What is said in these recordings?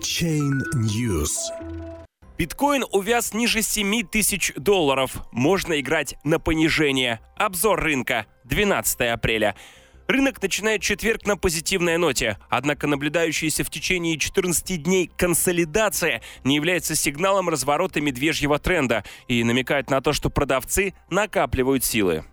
Chain News. Биткоин увяз ниже 7 тысяч долларов. Можно играть на понижение. Обзор рынка. 12 апреля. Рынок начинает четверг на позитивной ноте, однако наблюдающаяся в течение 14 дней консолидация не является сигналом разворота медвежьего тренда и намекает на то, что продавцы накапливают силы.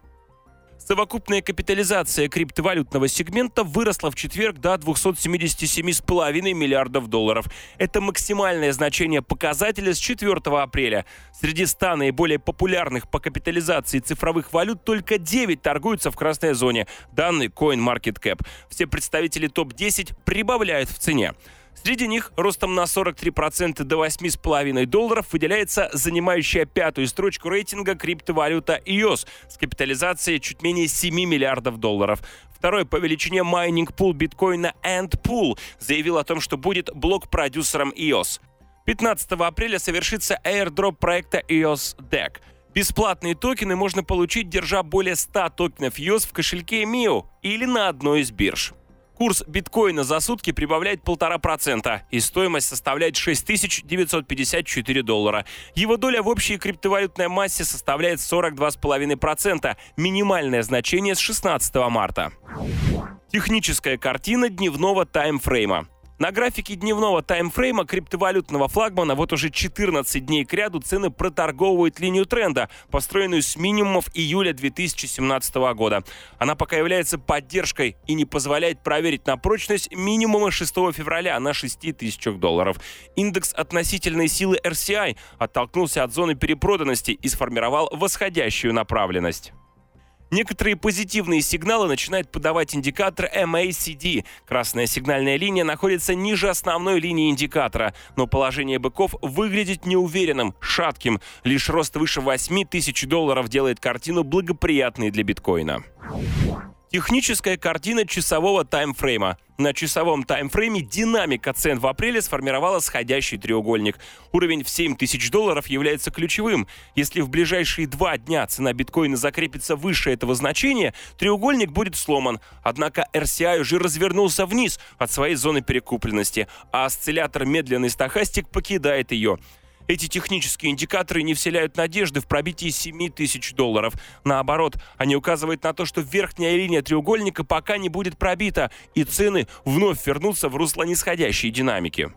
Совокупная капитализация криптовалютного сегмента выросла в четверг до 277,5 миллиардов долларов. Это максимальное значение показателя с 4 апреля. Среди 100 наиболее популярных по капитализации цифровых валют только 9 торгуются в красной зоне. Данные CoinMarketCap. Все представители топ-10 прибавляют в цене. Среди них ростом на 43% до 8,5 долларов выделяется занимающая пятую строчку рейтинга криптовалюта EOS с капитализацией чуть менее 7 миллиардов долларов. Второй по величине майнинг пул биткоина AntPool заявил о том, что будет блок-продюсером EOS. 15 апреля совершится airdrop проекта EOS DEC. Бесплатные токены можно получить, держа более 100 токенов EOS в кошельке MIO или на одной из бирж. Курс биткоина за сутки прибавляет полтора процента, и стоимость составляет 6954 доллара. Его доля в общей криптовалютной массе составляет 42,5%, минимальное значение с 16 марта. Техническая картина дневного таймфрейма. На графике дневного таймфрейма криптовалютного флагмана вот уже 14 дней к ряду цены проторговывают линию тренда, построенную с минимумов июля 2017 года. Она пока является поддержкой и не позволяет проверить на прочность минимума 6 февраля на 6 тысячах долларов. Индекс относительной силы RCI оттолкнулся от зоны перепроданности и сформировал восходящую направленность. Некоторые позитивные сигналы начинает подавать индикатор MACD. Красная сигнальная линия находится ниже основной линии индикатора, но положение быков выглядит неуверенным, шатким. Лишь рост выше 8 тысяч долларов делает картину благоприятной для биткоина. Техническая картина часового таймфрейма. На часовом таймфрейме динамика цен в апреле сформировала сходящий треугольник. Уровень в 7 тысяч долларов является ключевым. Если в ближайшие два дня цена биткоина закрепится выше этого значения, треугольник будет сломан. Однако RCI уже развернулся вниз от своей зоны перекупленности, а осциллятор медленный стахастик покидает ее. Эти технические индикаторы не вселяют надежды в пробитии 7 тысяч долларов. Наоборот, они указывают на то, что верхняя линия треугольника пока не будет пробита, и цены вновь вернутся в русло нисходящей динамики.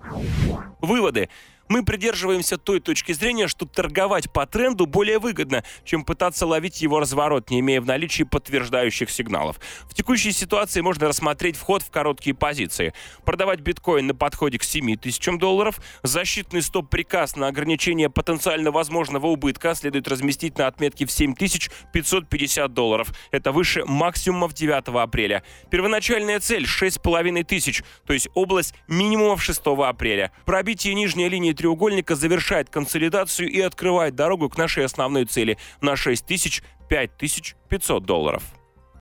Выводы мы придерживаемся той точки зрения, что торговать по тренду более выгодно, чем пытаться ловить его разворот, не имея в наличии подтверждающих сигналов. В текущей ситуации можно рассмотреть вход в короткие позиции. Продавать биткоин на подходе к 7 тысячам долларов. Защитный стоп-приказ на ограничение потенциально возможного убытка следует разместить на отметке в 7550 долларов. Это выше максимумов 9 апреля. Первоначальная цель 6,5 тысяч, то есть область минимумов 6 апреля. Пробитие нижней линии треугольника завершает консолидацию и открывает дорогу к нашей основной цели на 6 тысяч 5500 долларов.